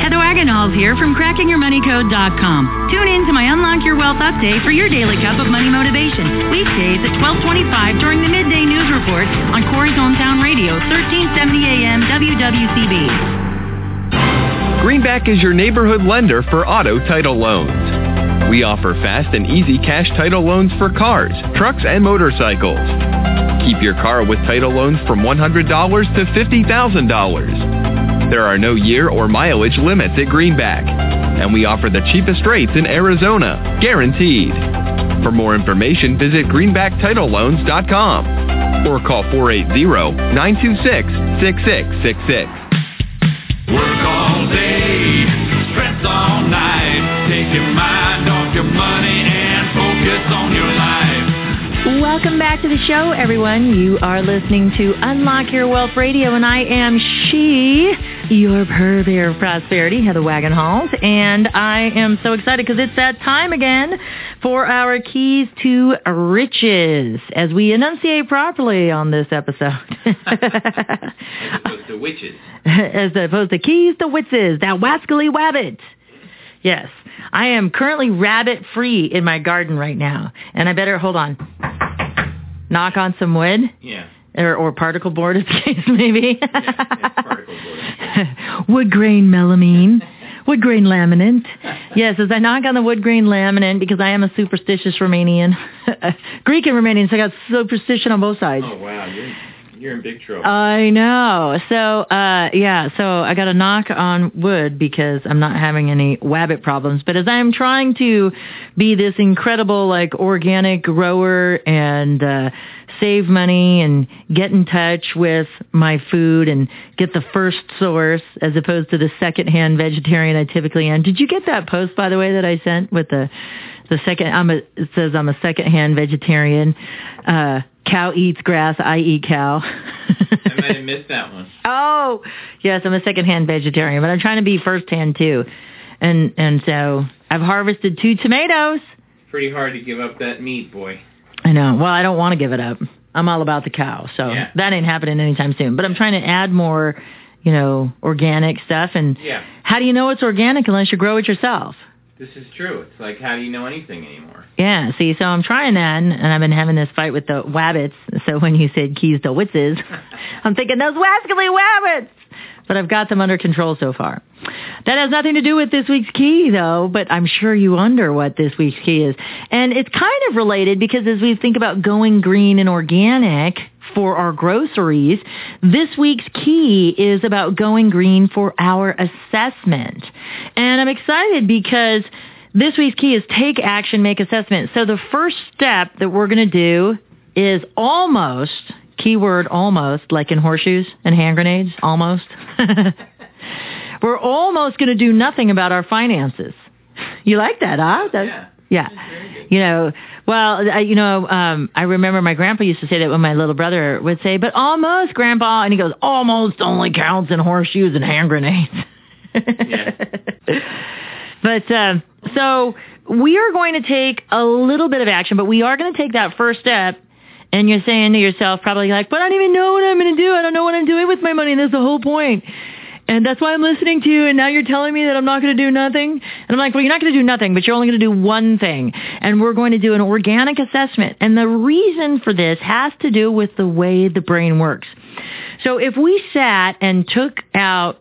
[SPEAKER 1] Heather Wagenhals here from crackingyourmoneycode.com. Tune in to my Unlock Your Wealth update for your daily cup of money motivation. Weekdays at 1225 during the midday news report on Corry's Hometown Radio, 1370 AM WWCB.
[SPEAKER 4] Greenback is your neighborhood lender for auto title loans. We offer fast and easy cash title loans for cars, trucks, and motorcycles. Keep your car with title loans from $100 to $50,000. There are no year or mileage limits at Greenback, and we offer the cheapest rates in Arizona, guaranteed. For more information, visit greenbacktitleloans.com or call 480-926-6666.
[SPEAKER 5] Work all day, stress all night. Take your mind off your money and focus on your life.
[SPEAKER 1] Welcome back to the show, everyone. You are listening to Unlock Your Wealth Radio, and I am she, your purveyor of prosperity, Heather Wagenhals, and I am so excited because it's that time again for our keys to riches as we enunciate properly on this episode.
[SPEAKER 3] As opposed to witches.
[SPEAKER 1] as opposed to keys to witches, that wascally wabbit. Yes, I am currently rabbit free in my garden right now, and I better hold on. Knock on some wood.
[SPEAKER 3] Yeah.
[SPEAKER 1] Or, or particle board, as the case maybe. wood grain melamine. Wood grain laminate. Yes, as I knock on the wood grain laminate because I am a superstitious Romanian. Greek and Romanian, so I got superstition on both sides.
[SPEAKER 3] Oh wow, you're you're in big trouble.
[SPEAKER 1] I know. So, uh, yeah, so I got to knock on wood because I'm not having any wabbit problems. But as I'm trying to be this incredible, like, organic grower and, uh, save money and get in touch with my food and get the first source as opposed to the secondhand vegetarian I typically am. Did you get that post, by the way, that I sent with the, the second, I'm a, it says I'm a secondhand vegetarian. Uh, cow eats grass, I eat cow.
[SPEAKER 3] I might have missed that one.
[SPEAKER 1] Oh, yes, I'm a secondhand vegetarian, but I'm trying to be firsthand too. And and so I've harvested two tomatoes.
[SPEAKER 3] Pretty hard to give up that meat, boy.
[SPEAKER 1] I know. Well, I don't want to give it up. I'm all about the cow, so
[SPEAKER 3] Yeah.
[SPEAKER 1] that ain't happening anytime soon. But I'm trying to add more, you know, organic stuff. And
[SPEAKER 3] Yeah.
[SPEAKER 1] how do you know it's organic unless you grow it yourself?
[SPEAKER 3] This is true. It's like how do you know anything anymore?
[SPEAKER 1] Yeah, see, so I'm trying that, and I've been having this fight with the wabbits. So when you said keys to witzes, I'm thinking those wascally wabbits. But I've got them under control so far. That has nothing to do with this week's key, though, but I'm sure you wonder what this week's key is. And it's kind of related because as we think about going green and organic for our groceries, this week's key is about going green for our assessment. And I'm excited because this week's key is take action, make assessment. So the first step that we're going to do is almost, keyword almost, like in horseshoes and hand grenades, almost. we're almost going to do nothing about our finances. You like that, huh? That's, yeah. You know, well, I, you know, um, I remember my grandpa used to say that when my little brother would say, but almost, grandpa, and he goes, almost only counts in horseshoes and hand grenades. But um, so we are going to take a little bit of action, but we are going to take that first step. And you're saying to yourself, probably like, but I don't even know what I'm going to do. I don't know what I'm doing with my money. And that's the whole point. And that's why I'm listening to you. And now you're telling me that I'm not going to do nothing. And I'm like, well, you're not going to do nothing, but you're only going to do one thing. And we're going to do an organic assessment. And the reason for this has to do with the way the brain works. So if we sat and took out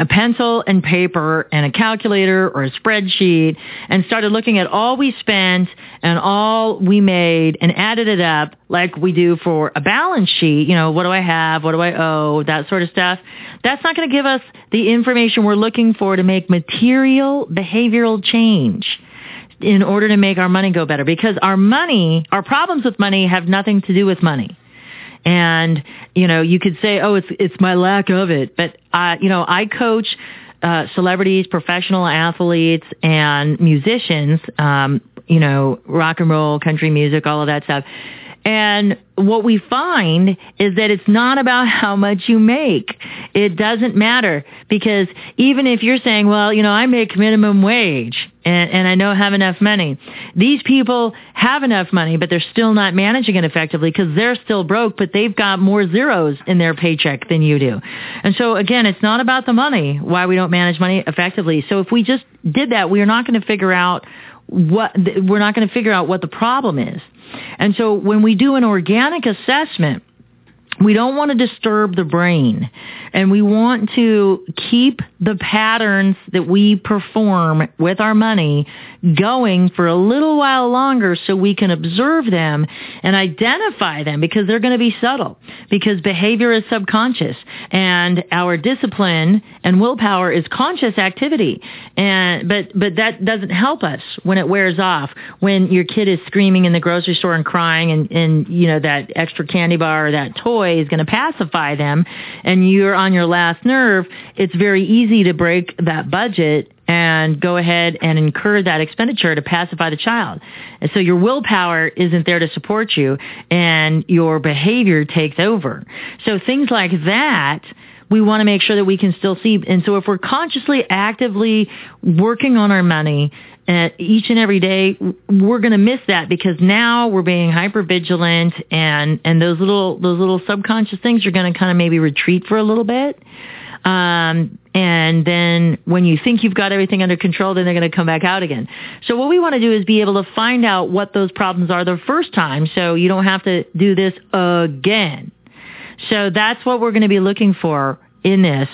[SPEAKER 1] a pencil and paper and a calculator or a spreadsheet and started looking at all we spent and all we made and added it up like we do for a balance sheet, you know, what do I have? What do I owe? That sort of stuff. That's not going to give us the information we're looking for to make material behavioral change in order to make our money go better because our money, our problems with money have nothing to do with money. And, you know, you could say, oh, it's, it's my lack of it. But, uh, you know, I coach, uh, celebrities, professional athletes, and musicians, um, you know, rock and roll, country music, all of that stuff. And what we find is that it's not about how much you make. It doesn't matter because even if you're saying, well, you know, I make minimum wage and, and I don't have enough money, these people have enough money, but they're still not managing it effectively because they're still broke, but they've got more zeros in their paycheck than you do. And so again, it's not about the money, why we don't manage money effectively. So if we just did that, we are not going to figure out what, we're not going to figure out what the problem is. And so when we do an organic assessment, we don't want to disturb the brain and we want to keep the patterns that we perform with our money going for a little while longer so we can observe them and identify them because they're going to be subtle because behavior is subconscious and our discipline and willpower is conscious activity. And but but that doesn't help us when it wears off when your kid is screaming in the grocery store and crying and and you know that extra candy bar or that toy is going to pacify them and you're on your last nerve it's very easy to break that budget and go ahead and incur that expenditure to pacify the child. And so your willpower isn't there to support you and your behavior takes over. So things like that, we want to make sure that we can still see. And so if we're consciously, actively working on our money, uh, each and every day, we're going to miss that because now we're being hyper vigilant and, and those little, those little subconscious things are going to kind of maybe retreat for a little bit. Um, and then when you think you've got everything under control, then they're going to come back out again. So what we want to do is be able to find out what those problems are the first time so you don't have to do this again. So that's what we're going to be looking for in this.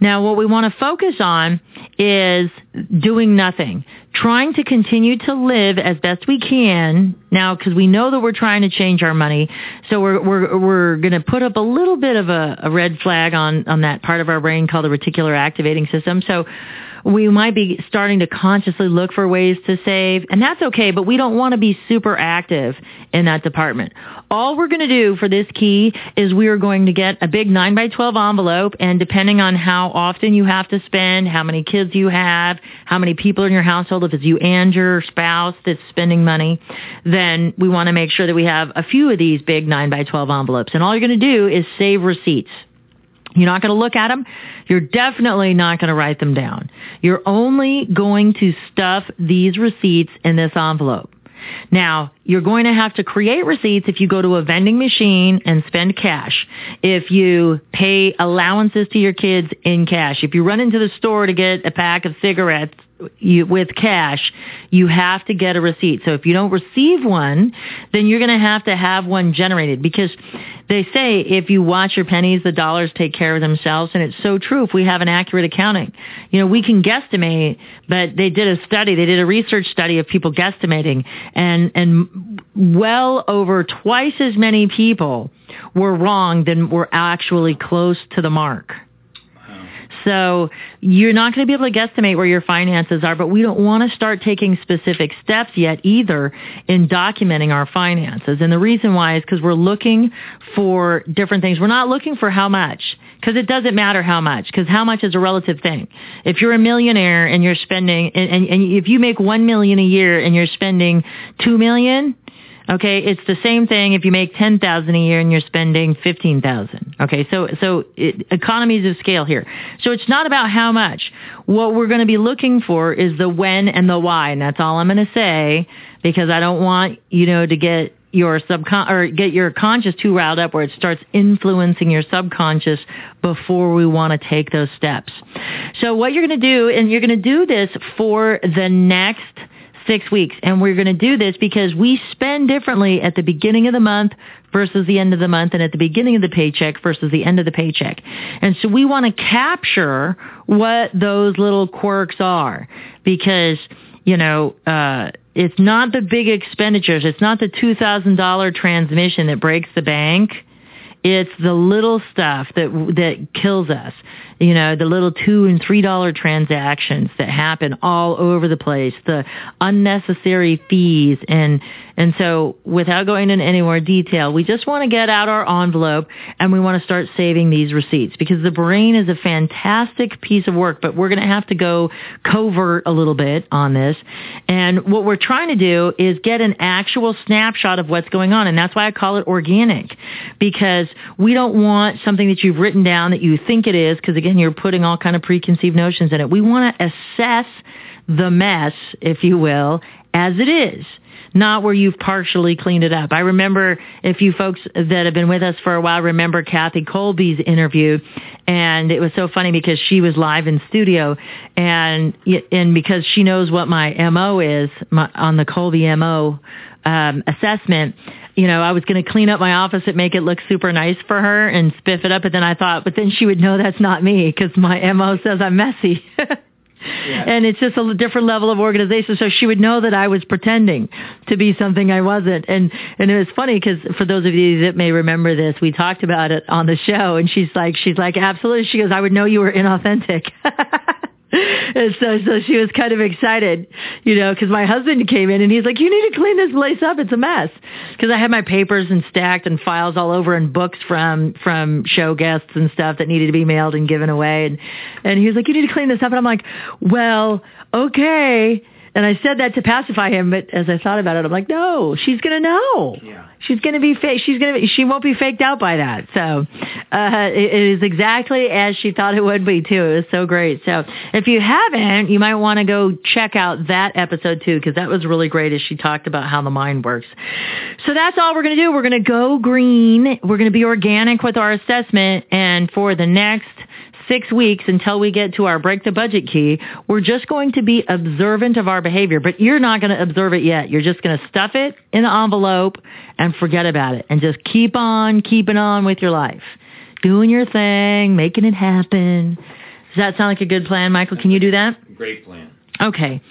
[SPEAKER 1] Now, what we want to focus on is doing nothing, trying to continue to live as best we can now because we know that we're trying to change our money. So we're we're we're going to put up a little bit of a, a red flag on on that part of our brain called the reticular activating system. So we might be starting to consciously look for ways to save, and that's okay, but we don't want to be super active in that department. All we're going to do for this key is we are going to get a big 9 by 12 envelope, and depending on how often you have to spend, how many kids you have, how many people in your household, if it's you and your spouse that's spending money, then we want to make sure that we have a few of these big 9 by 12 envelopes. And all you're going to do is save receipts. You're not going to look at them. You're definitely not going to write them down. You're only going to stuff these receipts in this envelope. Now, you're going to have to create receipts if you go to a vending machine and spend cash. If you pay allowances to your kids in cash. If you run into the store to get a pack of cigarettes you, with cash, you have to get a receipt. So if you don't receive one, then you're going to have to have one generated because they say if you watch your pennies, the dollars take care of themselves. And it's so true if we have an accurate accounting. You know, we can guesstimate, but they did a study, they did a research study of people guesstimating and, and well over twice as many people were wrong than were actually close to the mark. So you're not going to be able to guesstimate where your finances are, but we don't want to start taking specific steps yet either in documenting our finances. And the reason why is because we're looking for different things. We're not looking for how much because it doesn't matter how much because how much is a relative thing. If you're a millionaire and you're spending, and, and, and if you make one million a year and you're spending two million, Okay, it's the same thing if you make ten thousand a year and you're spending fifteen thousand. Okay, so so it, economies of scale here. So it's not about how much. What we're going to be looking for is the when and the why, and that's all I'm going to say because I don't want you know to get your subcon or get your conscious too riled up where it starts influencing your subconscious before we want to take those steps. So what you're going to do, and you're going to do this for the next six weeks. And we're going to do this because we spend differently at the beginning of the month versus the end of the month and at the beginning of the paycheck versus the end of the paycheck. And so we want to capture what those little quirks are because, you know, uh, it's not the big expenditures. It's not the $2,000 transmission that breaks the bank. It's the little stuff that that kills us. You know, the little two and three dollar transactions that happen all over the place, the unnecessary fees and and so without going into any more detail, we just want to get out our envelope and we want to start saving these receipts because the brain is a fantastic piece of work, but we're going to have to go covert a little bit on this. And what we're trying to do is get an actual snapshot of what's going on. And that's why I call it organic because we don't want something that you've written down that you think it is because again, you're putting all kind of preconceived notions in it. We want to assess the mess, if you will, as it is not where you've partially cleaned it up. I remember if you folks that have been with us for a while remember Kathy Kolbe's interview and it was so funny because she was live in studio and and because she knows what my MO is my, on the Kolbe MO um, assessment, you know, I was going to clean up my office and make it look super nice for her and spiff it up. But then I thought, but then she would know that's not me because my MO says I'm messy. Yeah. And it's just a different level of organization. So she would know that I was pretending to be something I wasn't. And, and it was funny because for those of you that may remember this, we talked about it on the show and she's like, she's like, absolutely. She goes, I would know you were inauthentic. and so, so she was kind of excited, you know, because my husband came in and he's like, "You need to clean this place up. It's a mess." Because I had my papers and stacked and files all over and books from from show guests and stuff that needed to be mailed and given away. And and he was like, "You need to clean this up." And I'm like, "Well, okay." And I said that to pacify him, but as I thought about it, I'm like, no, she's gonna know. Yeah. She's gonna be fake. She's gonna. Be, she won't be faked out by that. So uh, it, it is exactly as she thought it would be too. It was so great. So if you haven't, you might want to go check out that episode too, because that was really great as she talked about how the mind works. So that's all we're gonna do. We're gonna go green. We're gonna be organic with our assessment, and for the next six weeks until we get to our break the budget key, we're just going to be observant of our behavior, but you're not going to observe it yet. You're just going to stuff it in an envelope and forget about it and just keep on keeping on with your life. Doing your thing, making it happen. Does that sound like a good plan, Michael? Can you do that?
[SPEAKER 3] Great plan.
[SPEAKER 1] Okay.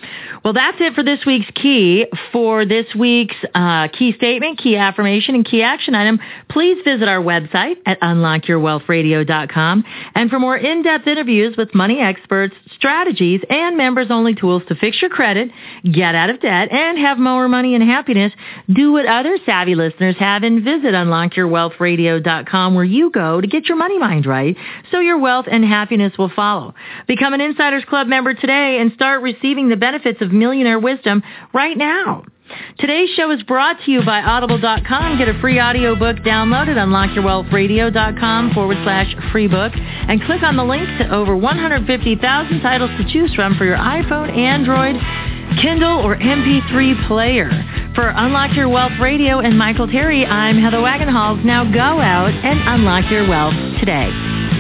[SPEAKER 1] Well, that's it for this week's key. For this week's uh, key statement, key affirmation, and key action item, please visit our website at unlockyourwealthradio.com. And for more in-depth interviews with money experts, strategies, and members-only tools to fix your credit, get out of debt, and have more money and happiness, do what other savvy listeners have and visit unlockyourwealthradio.com where you go to get your money mind right so your wealth and happiness will follow. Become an Insiders Club member today and start receiving the benefits of millionaire wisdom right now. Today's show is brought to you by Audible.com. Get a free audiobook download on UnlockYourWealthRadio.com forward slash free book and click on the link to over 150,000 titles to choose from for your iPhone, Android, Kindle, or MP3 player. For Unlock Your Wealth Radio and Michael Terry, I'm Heather Wagenhals. Now go out and unlock your wealth today.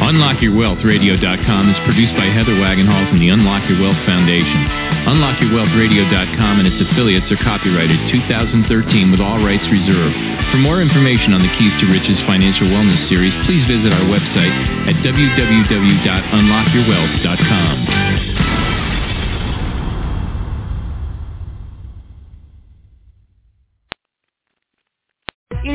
[SPEAKER 3] UnlockYourWealthRadio.com is produced by Heather Wagenhals and the Unlock Your Wealth Foundation. UnlockYourWealthRadio.com and its affiliates are copyrighted 2013 with all rights reserved. For more information on the Keys to Riches Financial Wellness Series, please visit our website at www.unlockyourwealth.com.
[SPEAKER 7] It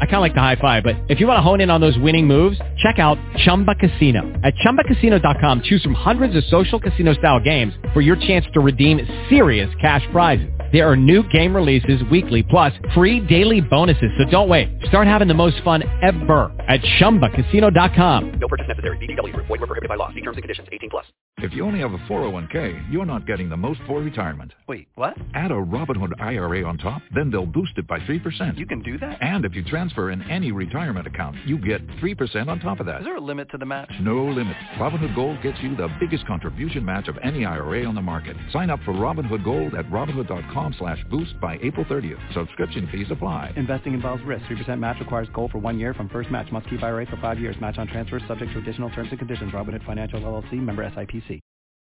[SPEAKER 7] I kind of like the high five, but if you want to hone in on those winning moves, check out Chumba Casino. At ChumbaCasino.com, choose from hundreds of social casino style games for your chance to redeem serious cash prizes. There are new game releases weekly, plus free daily bonuses. So don't wait. Start having the most fun ever at ChumbaCasino.com.
[SPEAKER 8] No purchase necessary. VGW. Void were prohibited by law. See terms and conditions. 18 plus.
[SPEAKER 9] If you only have a 401k, you're not getting the most for retirement.
[SPEAKER 10] Wait, what?
[SPEAKER 9] Add a Robinhood IRA on top, then they'll boost it by 3%.
[SPEAKER 10] You can do that?
[SPEAKER 9] And if you transfer in any retirement account, you get 3% on top of that.
[SPEAKER 10] Is there a limit to the match?
[SPEAKER 9] No limit. Robinhood Gold gets you the biggest contribution match of any IRA on the market. Sign up for Robinhood Gold at Robinhood.com slash boost by April 30th. Subscription fees apply.
[SPEAKER 10] Investing involves risk. 3% match requires gold for one year from first match. Must keep IRA for five years. Match on transfers subject to additional terms and conditions. Robinhood Financial LLC. Member SIPC.